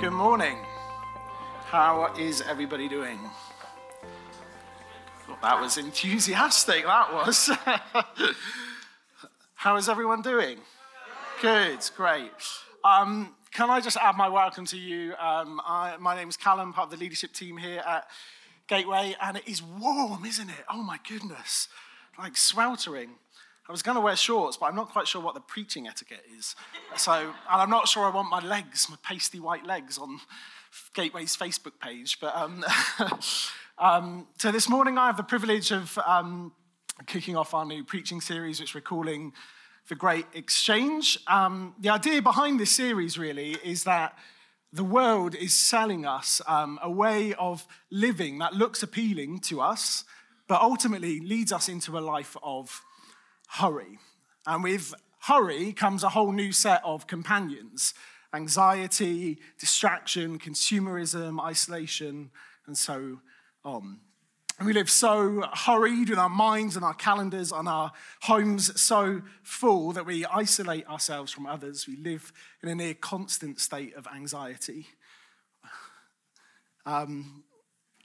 Good morning. How is everybody doing? Well, that was enthusiastic, that was. How is everyone doing? Good, great. Um, can I just add my welcome to you? Um, I, my name is Callum, part of the leadership team here at Gateway, and it is warm, isn't it? Oh my goodness, like sweltering. I was going to wear shorts, but I'm not quite sure what the preaching etiquette is. So, and I'm not sure I want my legs, my pasty white legs, on Gateway's Facebook page. But um, um, so this morning, I have the privilege of um, kicking off our new preaching series, which we're calling The Great Exchange. Um, the idea behind this series really is that the world is selling us um, a way of living that looks appealing to us, but ultimately leads us into a life of hurry. And with hurry comes a whole new set of companions anxiety, distraction, consumerism, isolation, and so on. And we live so hurried with our minds and our calendars and our homes so full that we isolate ourselves from others. We live in a near constant state of anxiety. Um,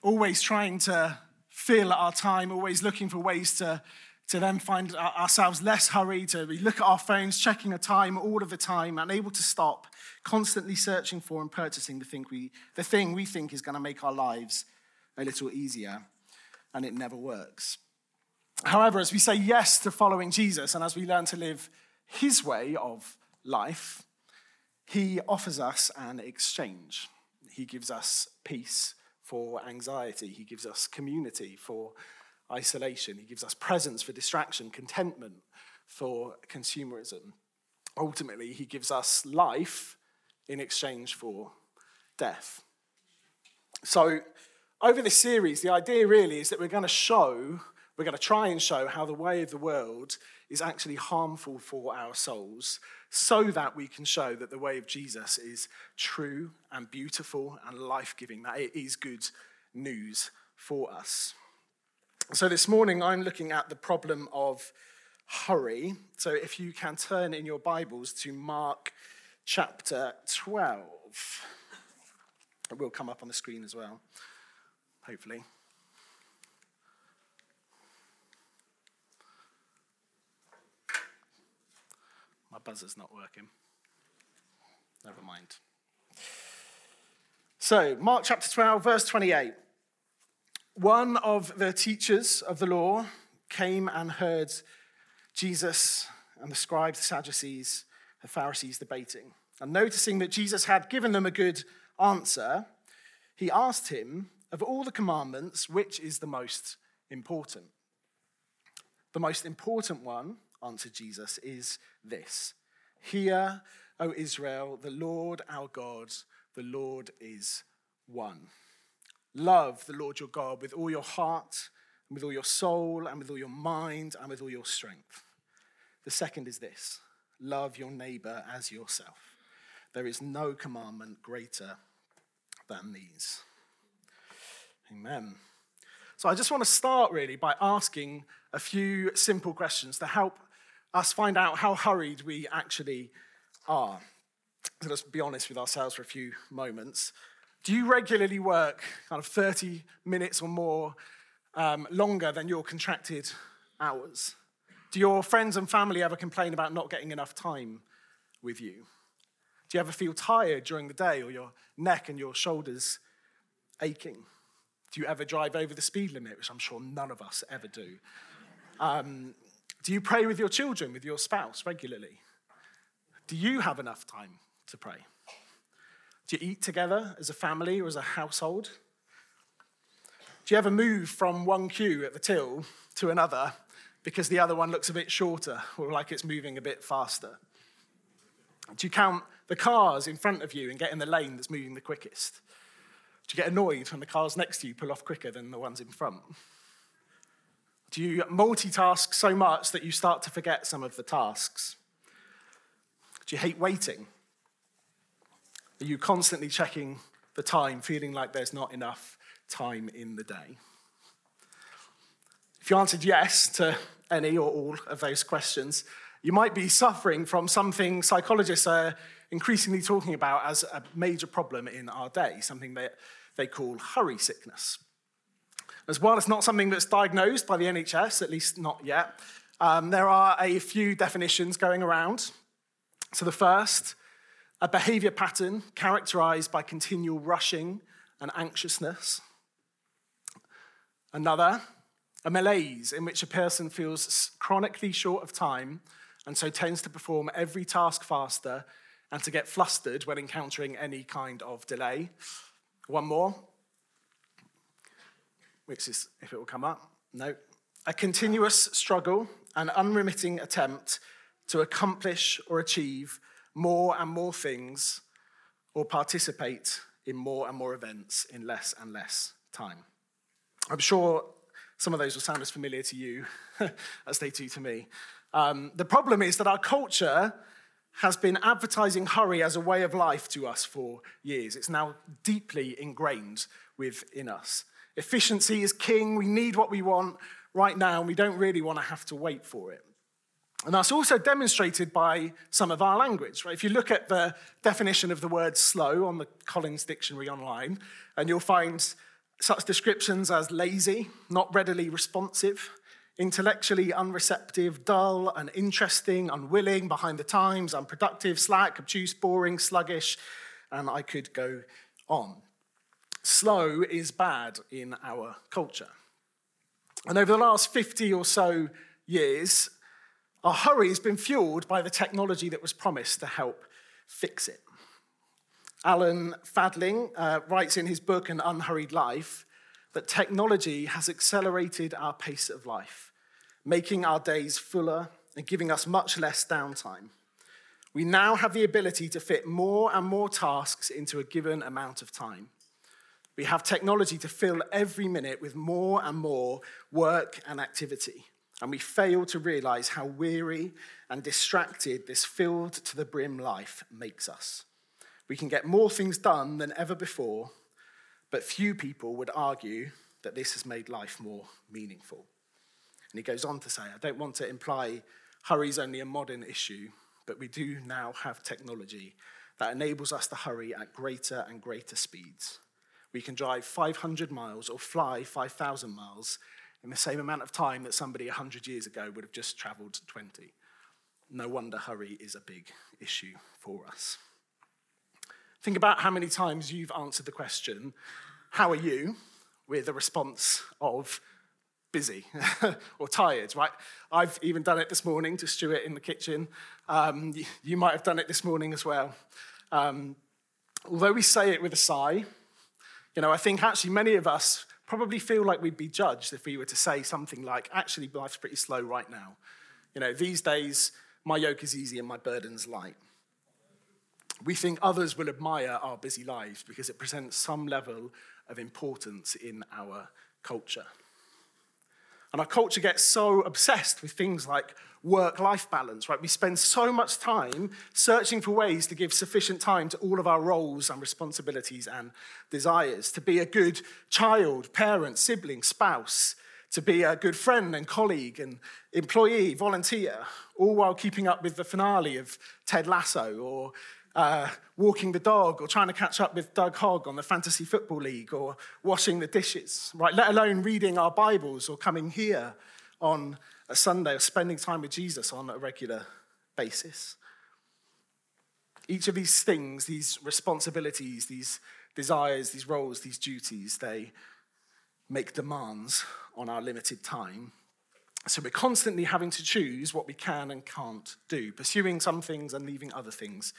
always trying to fill our time, always looking for ways to to then find ourselves less hurried, to we look at our phones, checking a time all of the time, and able to stop, constantly searching for and purchasing the thing we, the thing we think is going to make our lives a little easier, and it never works. However, as we say yes to following Jesus, and as we learn to live his way of life, he offers us an exchange. He gives us peace for anxiety, he gives us community for isolation. He gives us presence for distraction, contentment for consumerism. Ultimately, he gives us life in exchange for death. So, over this series, the idea really is that we're going to show, we're going to try and show how the way of the world is actually harmful for our souls, so that we can show that the way of Jesus is true and beautiful and life giving, that it is good news for us. So this morning I'm looking at the problem of hurry. So if you can turn in your Bibles to Mark chapter 12, it will come up on the screen as well, hopefully. My buzzer's not working. Never mind. So, Mark chapter 12, verse 28. One of the teachers of the law came and heard Jesus and the scribes, the Sadducees, the Pharisees debating. And noticing that Jesus had given them a good answer, he asked him, Of all the commandments, which is the most important? The most important one, answered Jesus, is this Hear, O Israel, the Lord our God, the Lord is one. Love the Lord your God with all your heart, and with all your soul, and with all your mind, and with all your strength. The second is this love your neighbor as yourself. There is no commandment greater than these. Amen. So I just want to start really by asking a few simple questions to help us find out how hurried we actually are. So let's be honest with ourselves for a few moments. Do you regularly work kind of 30 minutes or more um, longer than your contracted hours? Do your friends and family ever complain about not getting enough time with you? Do you ever feel tired during the day or your neck and your shoulders aching? Do you ever drive over the speed limit, which I'm sure none of us ever do? Um, do you pray with your children, with your spouse regularly? Do you have enough time to pray? Do you eat together as a family or as a household? Do you ever move from one queue at the till to another because the other one looks a bit shorter or like it's moving a bit faster? Do you count the cars in front of you and get in the lane that's moving the quickest? Do you get annoyed when the cars next to you pull off quicker than the ones in front? Do you multitask so much that you start to forget some of the tasks? Do you hate waiting? Are you constantly checking the time, feeling like there's not enough time in the day? If you answered yes to any or all of those questions, You might be suffering from something psychologists are increasingly talking about as a major problem in our day, something that they call hurry sickness. As well, it's not something that's diagnosed by the NHS, at least not yet. Um, there are a few definitions going around. So, the first, a behavior pattern characterized by continual rushing and anxiousness. Another, a malaise in which a person feels chronically short of time and so tends to perform every task faster and to get flustered when encountering any kind of delay. One more, which is if it will come up. No. A continuous struggle, an unremitting attempt to accomplish or achieve more and more things or participate in more and more events in less and less time. I'm sure some of those will sound as familiar to you as they do to me. Um, the problem is that our culture has been advertising hurry as a way of life to us for years. It's now deeply ingrained within us. Efficiency is king. We need what we want right now, and we don't really want to have to wait for it. And that's also demonstrated by some of our language. Right? If you look at the definition of the word slow on the Collins Dictionary online, and you'll find such descriptions as lazy, not readily responsive, intellectually unreceptive, dull, uninteresting, unwilling, behind the times, unproductive, slack, obtuse, boring, sluggish, and I could go on. Slow is bad in our culture. And over the last 50 or so years, our hurry has been fueled by the technology that was promised to help fix it. Alan Fadling uh, writes in his book, An Unhurried Life, that technology has accelerated our pace of life, making our days fuller and giving us much less downtime. We now have the ability to fit more and more tasks into a given amount of time. We have technology to fill every minute with more and more work and activity. And we fail to realize how weary and distracted this filled to the brim life makes us. We can get more things done than ever before, but few people would argue that this has made life more meaningful. And he goes on to say, I don't want to imply hurry is only a modern issue, but we do now have technology that enables us to hurry at greater and greater speeds. We can drive 500 miles or fly 5,000 miles in the same amount of time that somebody 100 years ago would have just traveled 20. No wonder hurry is a big issue for us. Think about how many times you've answered the question, How are you? with a response of busy or tired, right? I've even done it this morning to Stuart in the kitchen. Um, you might have done it this morning as well. Um, although we say it with a sigh, you know, I think actually many of us probably feel like we'd be judged if we were to say something like, actually, life's pretty slow right now. You know, these days, my yoke is easy and my burden's light we think others will admire our busy lives because it presents some level of importance in our culture. And our culture gets so obsessed with things like work life balance, right? We spend so much time searching for ways to give sufficient time to all of our roles and responsibilities and desires to be a good child, parent, sibling, spouse, to be a good friend and colleague and employee, volunteer, all while keeping up with the finale of Ted Lasso or uh, walking the dog or trying to catch up with Doug Hogg on the Fantasy Football League or washing the dishes, right? Let alone reading our Bibles or coming here on a Sunday or spending time with Jesus on a regular basis. Each of these things, these responsibilities, these desires, these roles, these duties, they make demands on our limited time. So we're constantly having to choose what we can and can't do, pursuing some things and leaving other things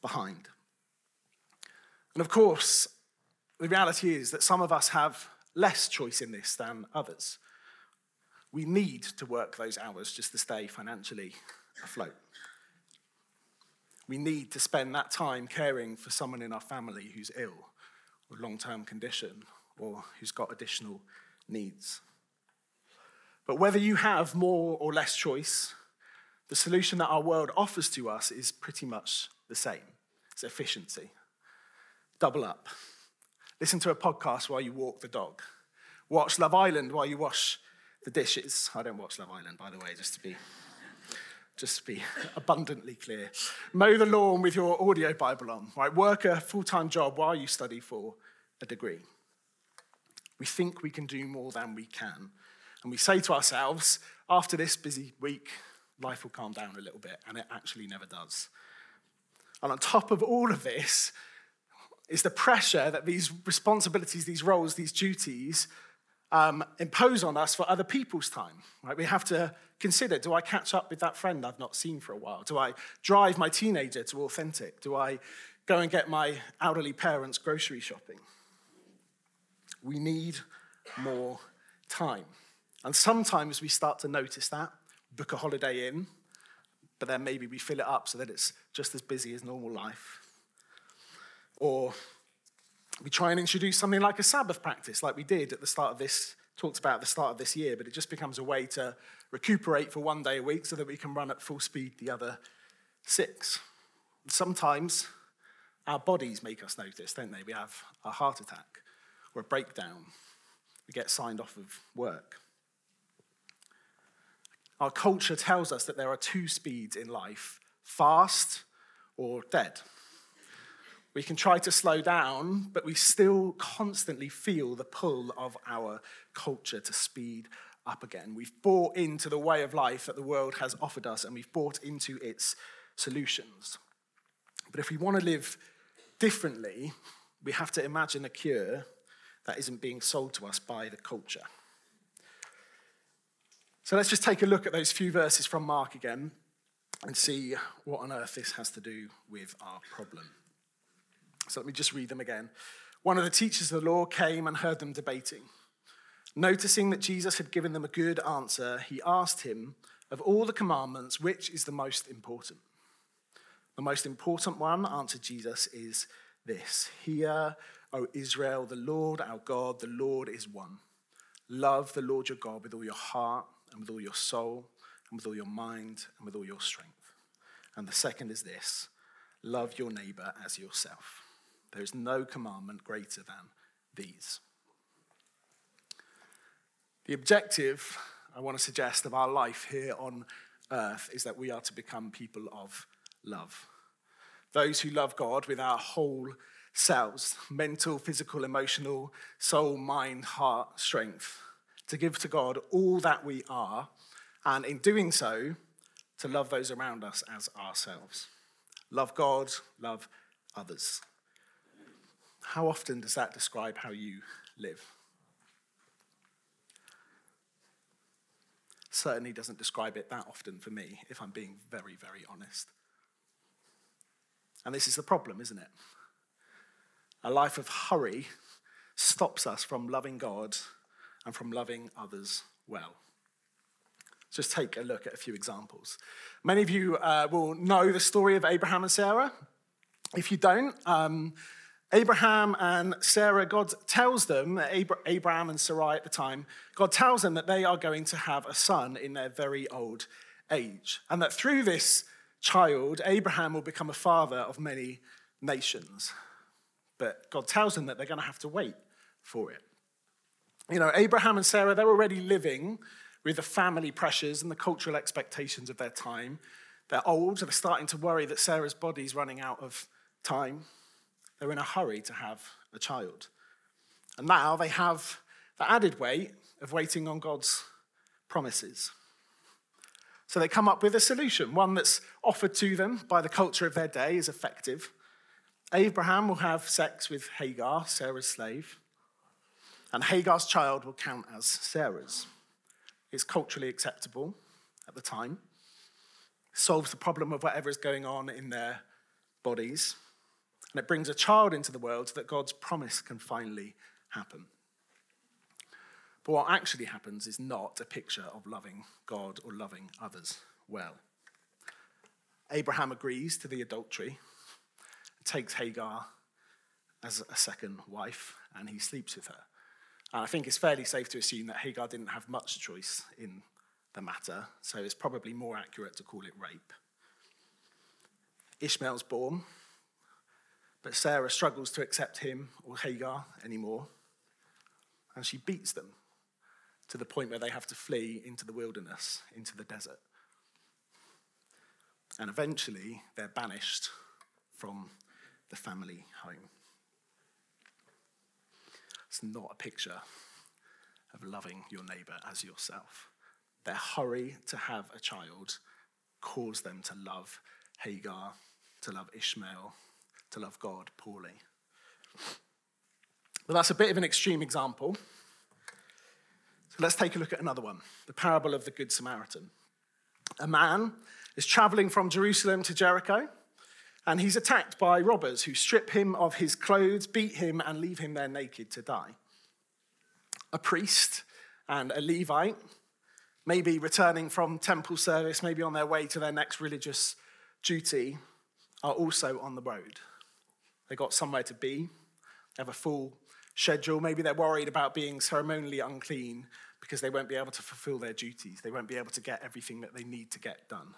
behind. And of course, the reality is that some of us have less choice in this than others. We need to work those hours just to stay financially afloat. We need to spend that time caring for someone in our family who's ill or long term condition or who's got additional needs. But whether you have more or less choice, the solution that our world offers to us is pretty much the same it's efficiency. Double up. Listen to a podcast while you walk the dog. Watch Love Island while you wash the dishes. I don't watch Love Island, by the way, just to be just to be abundantly clear. Mow the lawn with your audio Bible on, right? Work a full time job while you study for a degree. We think we can do more than we can. And we say to ourselves, after this busy week, life will calm down a little bit, and it actually never does. And on top of all of this is the pressure that these responsibilities, these roles, these duties um, impose on us for other people's time. Right? We have to consider do I catch up with that friend I've not seen for a while? Do I drive my teenager to authentic? Do I go and get my elderly parents grocery shopping? We need more time. And sometimes we start to notice that, book a holiday in, but then maybe we fill it up so that it's just as busy as normal life. Or we try and introduce something like a Sabbath practice, like we did at the start of this, talked about at the start of this year, but it just becomes a way to recuperate for one day a week so that we can run at full speed the other six. Sometimes our bodies make us notice, don't they? We have a heart attack or a breakdown. We get signed off of work. Our culture tells us that there are two speeds in life fast or dead. We can try to slow down, but we still constantly feel the pull of our culture to speed up again. We've bought into the way of life that the world has offered us, and we've bought into its solutions. But if we want to live differently, we have to imagine a cure that isn't being sold to us by the culture. So let's just take a look at those few verses from Mark again and see what on earth this has to do with our problem. So let me just read them again. One of the teachers of the law came and heard them debating. Noticing that Jesus had given them a good answer, he asked him, Of all the commandments, which is the most important? The most important one, answered Jesus, is this Hear, O Israel, the Lord our God, the Lord is one. Love the Lord your God with all your heart, and with all your soul, and with all your mind, and with all your strength. And the second is this love your neighbor as yourself. There is no commandment greater than these. The objective, I want to suggest, of our life here on earth is that we are to become people of love. Those who love God with our whole selves mental, physical, emotional, soul, mind, heart, strength to give to God all that we are, and in doing so, to love those around us as ourselves. Love God, love others. How often does that describe how you live? Certainly doesn't describe it that often for me, if I'm being very, very honest. And this is the problem, isn't it? A life of hurry stops us from loving God and from loving others well. Just take a look at a few examples. Many of you uh, will know the story of Abraham and Sarah. If you don't, um, Abraham and Sarah, God tells them, Abraham and Sarai at the time, God tells them that they are going to have a son in their very old age. And that through this child, Abraham will become a father of many nations. But God tells them that they're going to have to wait for it. You know, Abraham and Sarah, they're already living with the family pressures and the cultural expectations of their time. They're old, so they're starting to worry that Sarah's body's running out of time. They're in a hurry to have a child. And now they have the added weight of waiting on God's promises. So they come up with a solution, one that's offered to them by the culture of their day, is effective. Abraham will have sex with Hagar, Sarah's slave, and Hagar's child will count as Sarah's. It's culturally acceptable at the time, solves the problem of whatever is going on in their bodies. And it brings a child into the world so that God's promise can finally happen. But what actually happens is not a picture of loving God or loving others well. Abraham agrees to the adultery, takes Hagar as a second wife, and he sleeps with her. And I think it's fairly safe to assume that Hagar didn't have much choice in the matter, so it's probably more accurate to call it rape. Ishmael's born, but Sarah struggles to accept him or Hagar anymore, and she beats them to the point where they have to flee into the wilderness, into the desert. And eventually, they're banished from the family home. It's not a picture of loving your neighbor as yourself. Their hurry to have a child caused them to love Hagar, to love Ishmael, to love God poorly. Well, that's a bit of an extreme example. So let's take a look at another one the parable of the Good Samaritan. A man is traveling from Jerusalem to Jericho, and he's attacked by robbers who strip him of his clothes, beat him, and leave him there naked to die. A priest and a Levite, maybe returning from temple service, maybe on their way to their next religious duty, are also on the road. They've got somewhere to be, they have a full schedule. Maybe they're worried about being ceremonially unclean because they won't be able to fulfill their duties. They won't be able to get everything that they need to get done.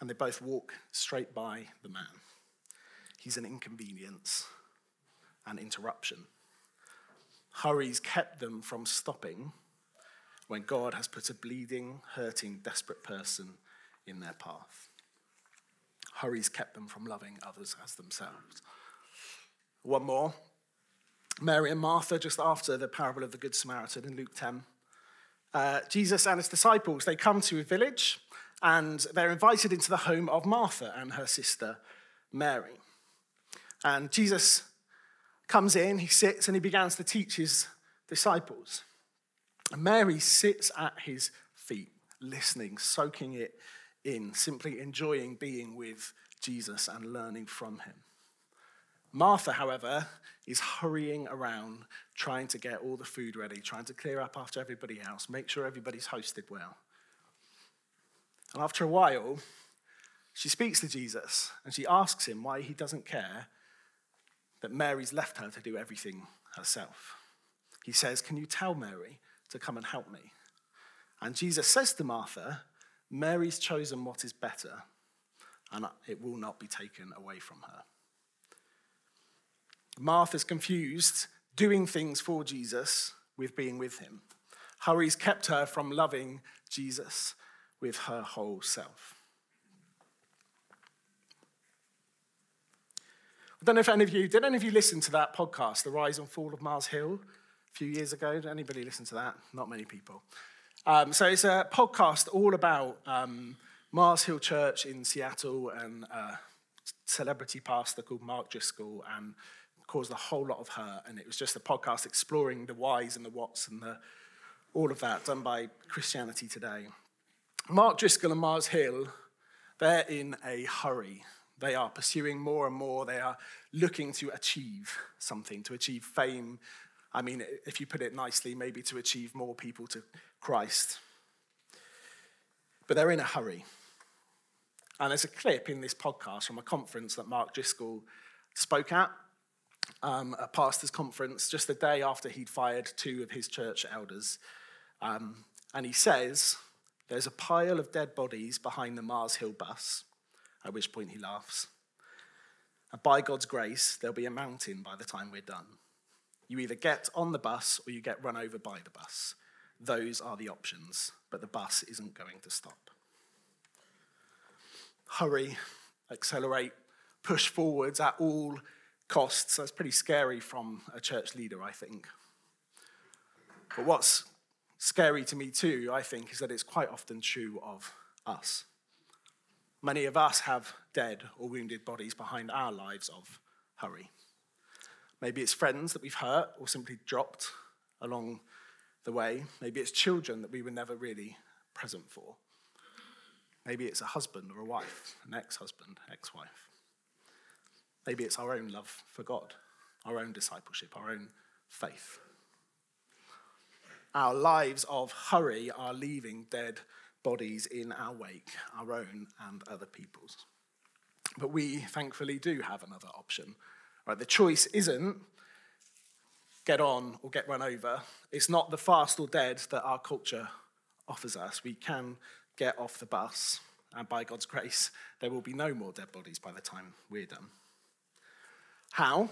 And they both walk straight by the man. He's an inconvenience, an interruption. Hurries kept them from stopping when God has put a bleeding, hurting, desperate person in their path. Hurries kept them from loving others as themselves. One more. Mary and Martha, just after the parable of the Good Samaritan in Luke 10. Uh, Jesus and his disciples, they come to a village and they're invited into the home of Martha and her sister Mary. And Jesus comes in, he sits, and he begins to teach his disciples. And Mary sits at his feet, listening, soaking it in, simply enjoying being with Jesus and learning from him. Martha, however, is hurrying around trying to get all the food ready, trying to clear up after everybody else, make sure everybody's hosted well. And after a while, she speaks to Jesus and she asks him why he doesn't care that Mary's left her to do everything herself. He says, Can you tell Mary to come and help me? And Jesus says to Martha, Mary's chosen what is better, and it will not be taken away from her. Martha's confused doing things for Jesus with being with him. Hurries kept her from loving Jesus with her whole self. I don't know if any of you, did any of you listen to that podcast, The Rise and Fall of Mars Hill, a few years ago? Did anybody listen to that? Not many people. Um, so it's a podcast all about um, Mars Hill Church in Seattle and a celebrity pastor called Mark Driscoll and caused a whole lot of hurt. And it was just a podcast exploring the whys and the whats and the, all of that done by Christianity Today. Mark Driscoll and Mars Hill, they're in a hurry. They are pursuing more and more. They are looking to achieve something, to achieve fame. I mean, if you put it nicely, maybe to achieve more people to Christ. But they're in a hurry. And there's a clip in this podcast from a conference that Mark Driscoll spoke at, um, a pastor's conference, just the day after he'd fired two of his church elders. Um, and he says, There's a pile of dead bodies behind the Mars Hill bus, at which point he laughs. And by God's grace, there'll be a mountain by the time we're done. You either get on the bus or you get run over by the bus. Those are the options, but the bus isn't going to stop. Hurry, accelerate, push forwards at all costs. That's pretty scary from a church leader, I think. But what's scary to me too, I think, is that it's quite often true of us. Many of us have dead or wounded bodies behind our lives of hurry. Maybe it's friends that we've hurt or simply dropped along the way. Maybe it's children that we were never really present for. Maybe it's a husband or a wife, an ex husband, ex wife. Maybe it's our own love for God, our own discipleship, our own faith. Our lives of hurry are leaving dead bodies in our wake, our own and other people's. But we thankfully do have another option. Right? The choice isn't get on or get run over. It's not the fast or dead that our culture offers us. We can get off the bus, and by God's grace, there will be no more dead bodies by the time we're done. How?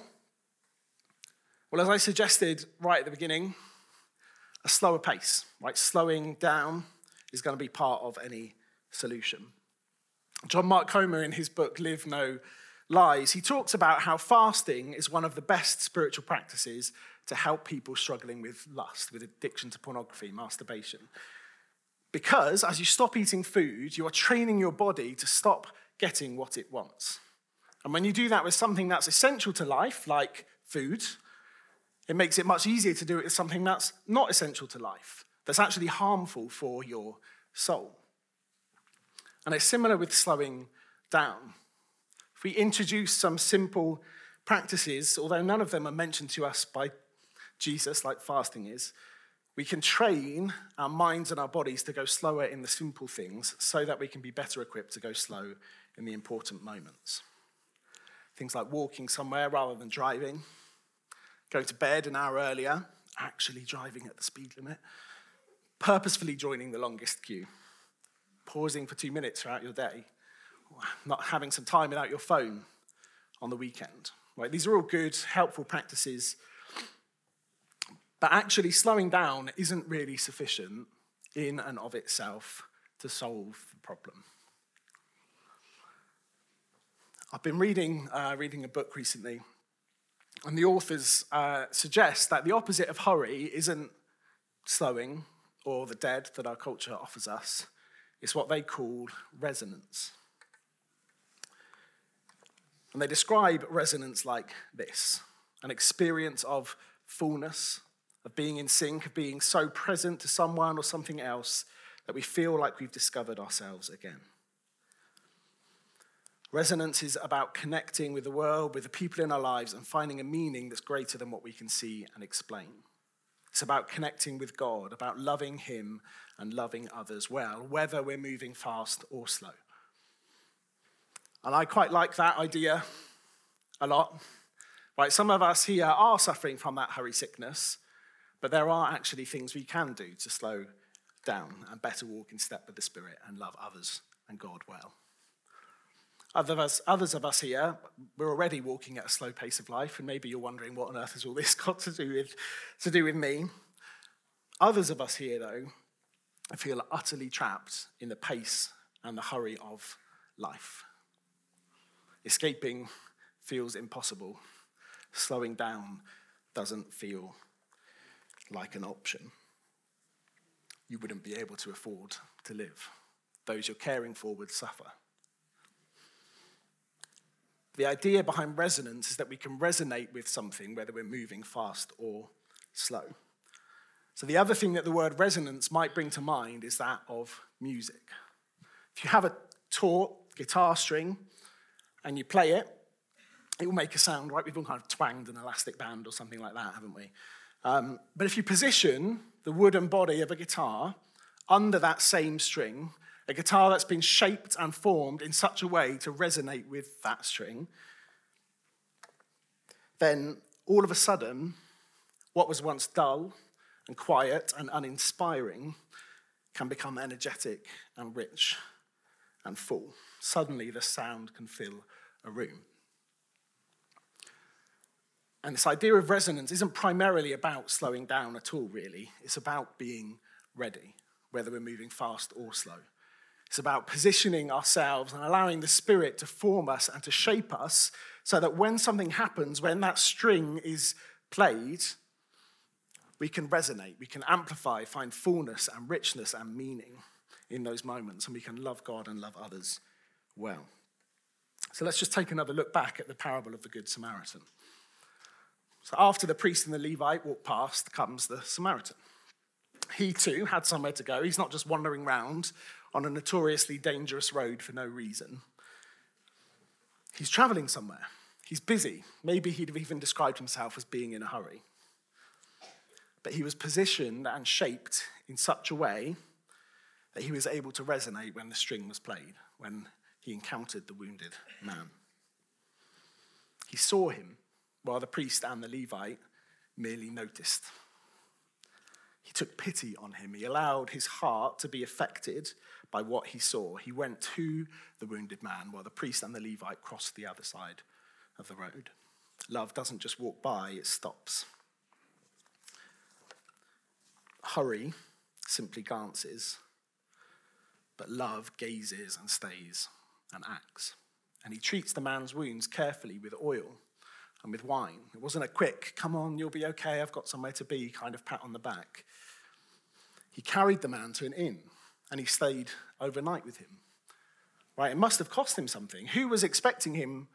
Well, as I suggested right at the beginning, a slower pace, right? Slowing down is going to be part of any solution. John Mark Comer, in his book Live No Lies, he talks about how fasting is one of the best spiritual practices to help people struggling with lust, with addiction to pornography, masturbation. Because as you stop eating food, you are training your body to stop getting what it wants. And when you do that with something that's essential to life, like food, it makes it much easier to do it with something that's not essential to life, that's actually harmful for your soul. And it's similar with slowing down. If we introduce some simple practices, although none of them are mentioned to us by Jesus, like fasting is, we can train our minds and our bodies to go slower in the simple things so that we can be better equipped to go slow in the important moments. Things like walking somewhere rather than driving, going to bed an hour earlier, actually driving at the speed limit, purposefully joining the longest queue, pausing for two minutes throughout your day, not having some time without your phone on the weekend. Right? These are all good, helpful practices, but actually slowing down isn't really sufficient in and of itself to solve the problem. I've been reading, uh, reading a book recently, and the authors uh, suggest that the opposite of hurry isn't slowing or the dead that our culture offers us, it's what they call resonance. And they describe resonance like this an experience of fullness, of being in sync, of being so present to someone or something else that we feel like we've discovered ourselves again. Resonance is about connecting with the world, with the people in our lives, and finding a meaning that's greater than what we can see and explain. It's about connecting with God, about loving Him and loving others well, whether we're moving fast or slow. And I quite like that idea a lot. Right, some of us here are suffering from that hurry sickness, but there are actually things we can do to slow down and better walk in step with the Spirit and love others and God well. Others of, us, others of us here, we're already walking at a slow pace of life, and maybe you're wondering what on earth has all this got to do with, to do with me. Others of us here, though, feel utterly trapped in the pace and the hurry of life. Escaping feels impossible. Slowing down doesn't feel like an option. You wouldn't be able to afford to live. Those you're caring for would suffer. The idea behind resonance is that we can resonate with something, whether we're moving fast or slow. So, the other thing that the word resonance might bring to mind is that of music. If you have a taut guitar string and you play it, it will make a sound, right? We've all kind of twanged an elastic band or something like that, haven't we? Um, but if you position the wooden body of a guitar under that same string, a guitar that's been shaped and formed in such a way to resonate with that string, then all of a sudden, what was once dull and quiet and uninspiring can become energetic and rich and full. Suddenly, the sound can fill a room. And this idea of resonance isn't primarily about slowing down at all, really. It's about being ready, whether we're moving fast or slow. It's about positioning ourselves and allowing the Spirit to form us and to shape us so that when something happens, when that string is played, we can resonate, we can amplify, find fullness and richness and meaning in those moments, and we can love God and love others well. So let's just take another look back at the parable of the Good Samaritan. So after the priest and the Levite walk past comes the Samaritan. He too had somewhere to go. He's not just wandering around on a notoriously dangerous road for no reason. He's traveling somewhere. He's busy. Maybe he'd have even described himself as being in a hurry. But he was positioned and shaped in such a way that he was able to resonate when the string was played, when he encountered the wounded man. He saw him while the priest and the Levite merely noticed. He took pity on him. He allowed his heart to be affected by what he saw. He went to the wounded man while the priest and the Levite crossed the other side of the road. Love doesn't just walk by, it stops. Hurry simply glances, but love gazes and stays and acts. And he treats the man's wounds carefully with oil and with wine. It wasn't a quick, come on, you'll be okay, I've got somewhere to be kind of pat on the back. He carried the man to an inn and he stayed overnight with him. Right? It must have cost him something. Who was expecting him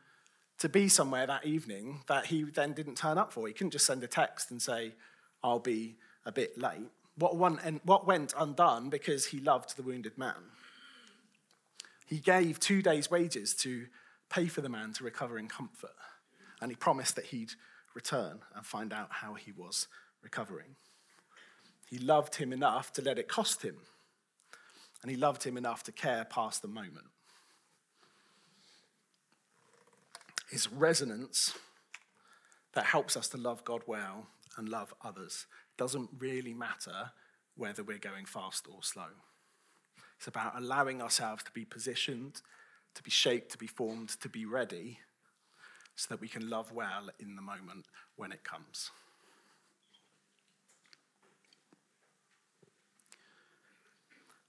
to be somewhere that evening that he then didn't turn up for? He couldn't just send a text and say, I'll be a bit late. What, what went undone because he loved the wounded man? He gave two days' wages to pay for the man to recover in comfort. And he promised that he'd return and find out how he was recovering. He loved him enough to let it cost him. And he loved him enough to care past the moment. His resonance that helps us to love God well and love others doesn't really matter whether we're going fast or slow. It's about allowing ourselves to be positioned, to be shaped, to be formed, to be ready, so that we can love well in the moment when it comes.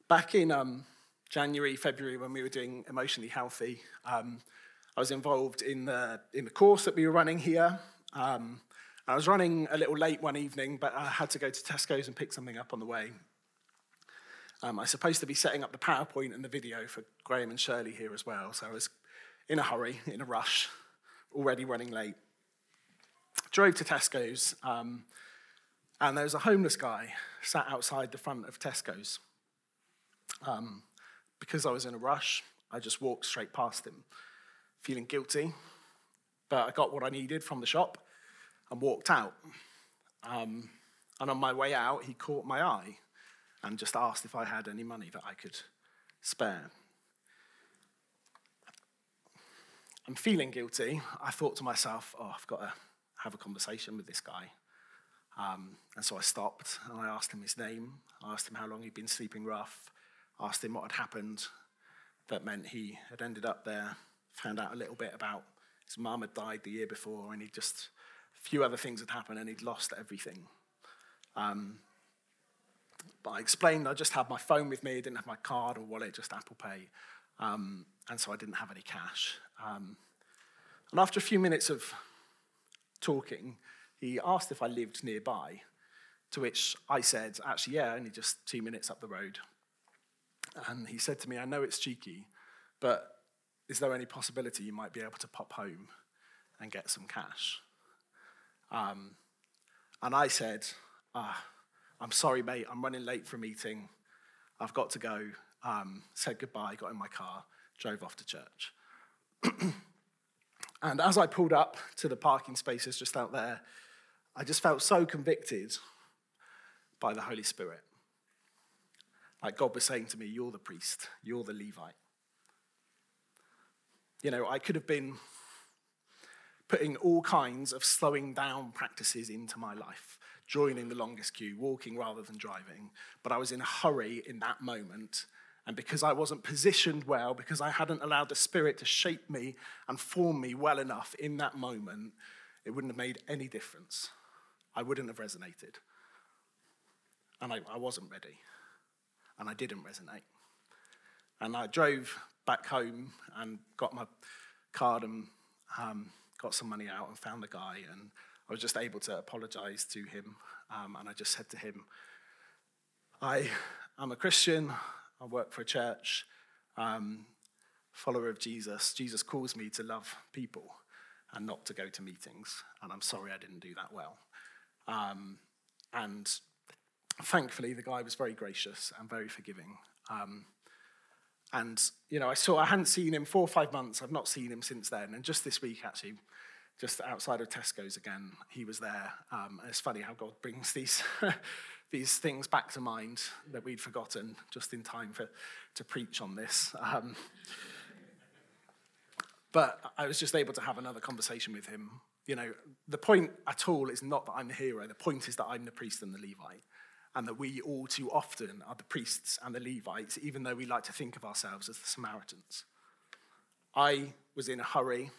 Back in um, January, February, when we were doing Emotionally Healthy, um, I was involved in the, in the course that we were running here. Um, I was running a little late one evening, but I had to go to Tesco's and pick something up on the way. Um, I was supposed to be setting up the PowerPoint and the video for Graham and Shirley here as well, so I was in a hurry, in a rush, already running late. Drove to Tesco's, um, and there was a homeless guy sat outside the front of Tesco's. Um, because I was in a rush, I just walked straight past him, feeling guilty, but I got what I needed from the shop and walked out. Um, and on my way out, he caught my eye and just asked if I had any money that I could spare. I'm feeling guilty. I thought to myself, oh, I've got to have a conversation with this guy. Um, and so I stopped and I asked him his name. I asked him how long he'd been sleeping rough. Asked him what had happened that meant he had ended up there. Found out a little bit about his mum had died the year before and he just a few other things had happened and he'd lost everything. Um, but I explained I just had my phone with me, I didn't have my card or wallet, just Apple Pay. Um, and so I didn't have any cash. Um, and after a few minutes of talking, he asked if I lived nearby, to which I said, actually, yeah, only just two minutes up the road. And he said to me, I know it's cheeky, but is there any possibility you might be able to pop home and get some cash? Um, and I said, ah, I'm sorry, mate, I'm running late for a meeting. I've got to go. Um, said goodbye, got in my car, drove off to church. and as I pulled up to the parking spaces just out there, I just felt so convicted by the Holy Spirit. Like God was saying to me, You're the priest, you're the Levite. You know, I could have been putting all kinds of slowing down practices into my life joining the longest queue, walking rather than driving. But I was in a hurry in that moment. And because I wasn't positioned well, because I hadn't allowed the Spirit to shape me and form me well enough in that moment, it wouldn't have made any difference. I wouldn't have resonated. And I, I wasn't ready. And I didn't resonate. And I drove back home and got my card and um, got some money out and found the guy and I was just able to apologize to him. Um, and I just said to him, I am a Christian, I work for a church, um, follower of Jesus. Jesus calls me to love people and not to go to meetings. And I'm sorry I didn't do that well. Um, and thankfully, the guy was very gracious and very forgiving. Um, and, you know, I saw, I hadn't seen him four or five months. I've not seen him since then. And just this week, actually, just outside of Tesco's again. He was there. Um, it's funny how God brings these, these things back to mind that we'd forgotten just in time for, to preach on this. Um, but I was just able to have another conversation with him. You know, the point at all is not that I'm the hero. The point is that I'm the priest and the Levite. And that we all too often are the priests and the Levites, even though we like to think of ourselves as the Samaritans. I was in a hurry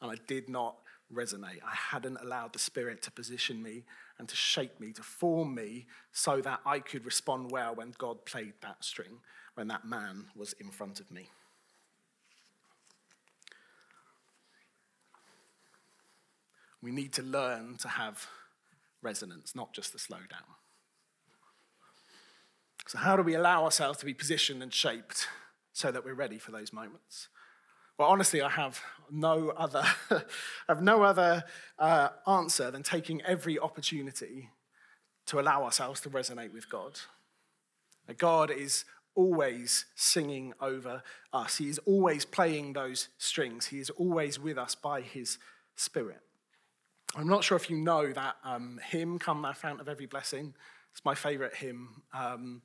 and I did not resonate. I hadn't allowed the Spirit to position me and to shape me, to form me, so that I could respond well when God played that string, when that man was in front of me. We need to learn to have resonance, not just the slow down. So, how do we allow ourselves to be positioned and shaped so that we're ready for those moments? Well, honestly, I have no other, I have no other uh, answer than taking every opportunity to allow ourselves to resonate with God. God is always singing over us. He is always playing those strings. He is always with us by His Spirit. I'm not sure if you know that um, hymn, Come Thou Fount of Every Blessing. It's my favorite hymn. Um,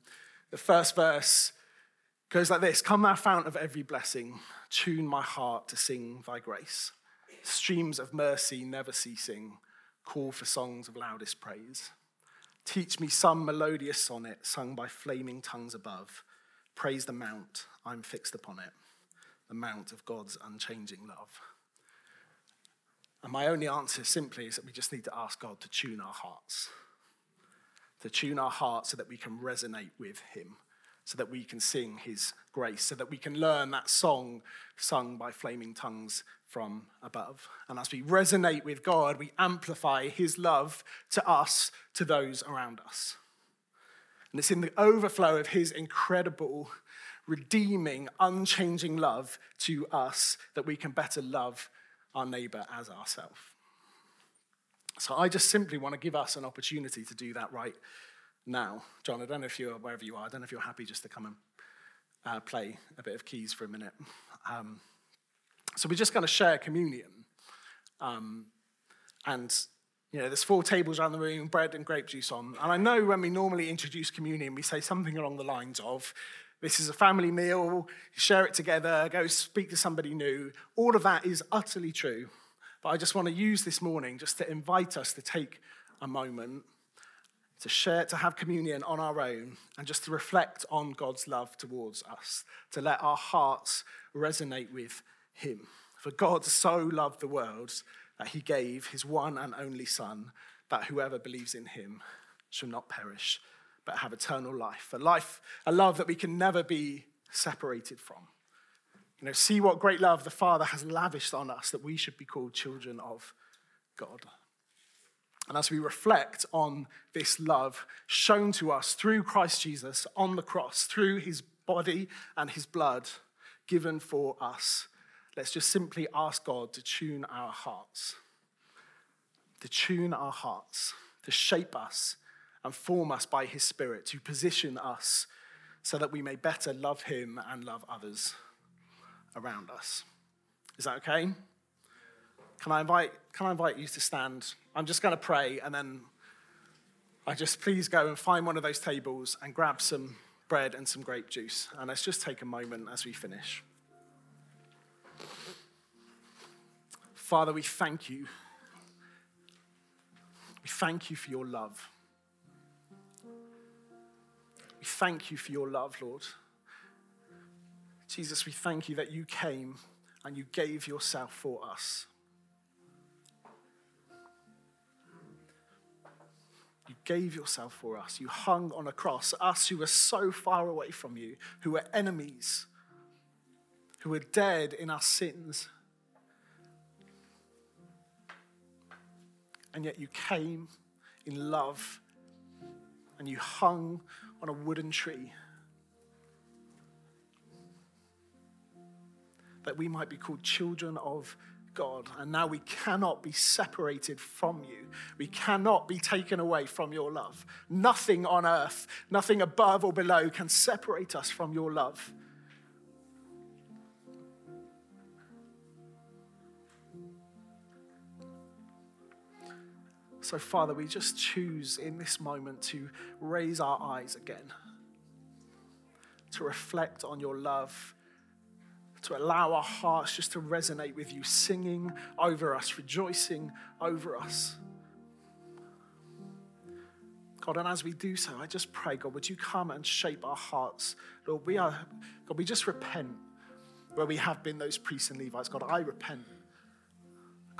the first verse goes like this Come, thou fount of every blessing, tune my heart to sing thy grace. Streams of mercy never ceasing, call for songs of loudest praise. Teach me some melodious sonnet sung by flaming tongues above. Praise the mount, I'm fixed upon it, the mount of God's unchanging love. And my only answer simply is that we just need to ask God to tune our hearts, to tune our hearts so that we can resonate with Him, so that we can sing His grace, so that we can learn that song sung by flaming tongues from above. And as we resonate with God, we amplify His love to us, to those around us. And it's in the overflow of His incredible, redeeming, unchanging love to us that we can better love our neighbor as ourselves. So I just simply want to give us an opportunity to do that right now. John, I don't know if you're wherever you are, I don't know if you're happy just to come and uh, play a bit of keys for a minute. Um, so we're just going to share communion. Um, and, you know, there's four tables around the room, bread and grape juice on. And I know when we normally introduce communion, we say something along the lines of, this is a family meal, share it together, go speak to somebody new. All of that is utterly true. But I just want to use this morning just to invite us to take a moment to share, to have communion on our own, and just to reflect on God's love towards us, to let our hearts resonate with Him. For God so loved the world that He gave His one and only Son, that whoever believes in Him shall not perish, but have eternal life. A life, a love that we can never be separated from. You know, see what great love the Father has lavished on us that we should be called children of God. And as we reflect on this love shown to us through Christ Jesus on the cross, through his body and his blood given for us, let's just simply ask God to tune our hearts, to tune our hearts, to shape us and form us by his Spirit to position us so that we may better love him and love others around us. Is that okay? Can I invite, can I invite you to stand? I'm just going to pray and then I just please go and find one of those tables and grab some bread and some grape juice. And let's just take a moment as we finish. Father, we thank you. We thank you for your love. We thank you for your love, Lord. Jesus, we thank you that you came and you gave yourself for us. You gave yourself for us. You hung on a cross, us who were so far away from you, who were enemies, who were dead in our sins. And yet you came in love and you hung on a wooden tree. That we might be called children of God. And now we cannot be separated from you. We cannot be taken away from your love. Nothing on earth, nothing above or below can separate us from your love. So, Father, we just choose in this moment to raise our eyes again, to reflect on your love, to allow our hearts just to resonate with you, singing over us, rejoicing over us. God, and as we do so, I just pray, God, would you come and shape our hearts? Lord, we are, God, we just repent where we have been those priests and Levites. God, I repent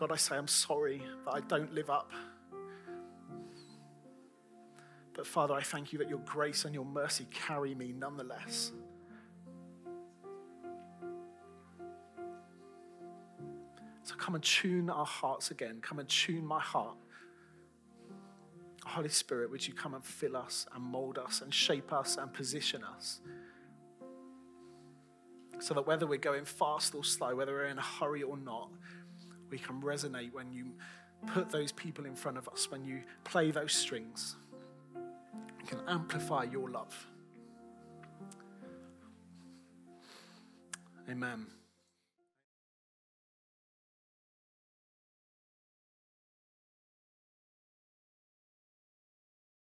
God, I say I'm sorry that I don't live up. But Father, I thank you that your grace and your mercy carry me nonetheless. So come and tune our hearts again. Come and tune my heart. Holy Spirit, would you come and fill us and mold us and shape us and position us? So that whether we're going fast or slow, whether we're in a hurry or not, we can resonate when you put those people in front of us, when you play those strings. We can amplify your love. Amen.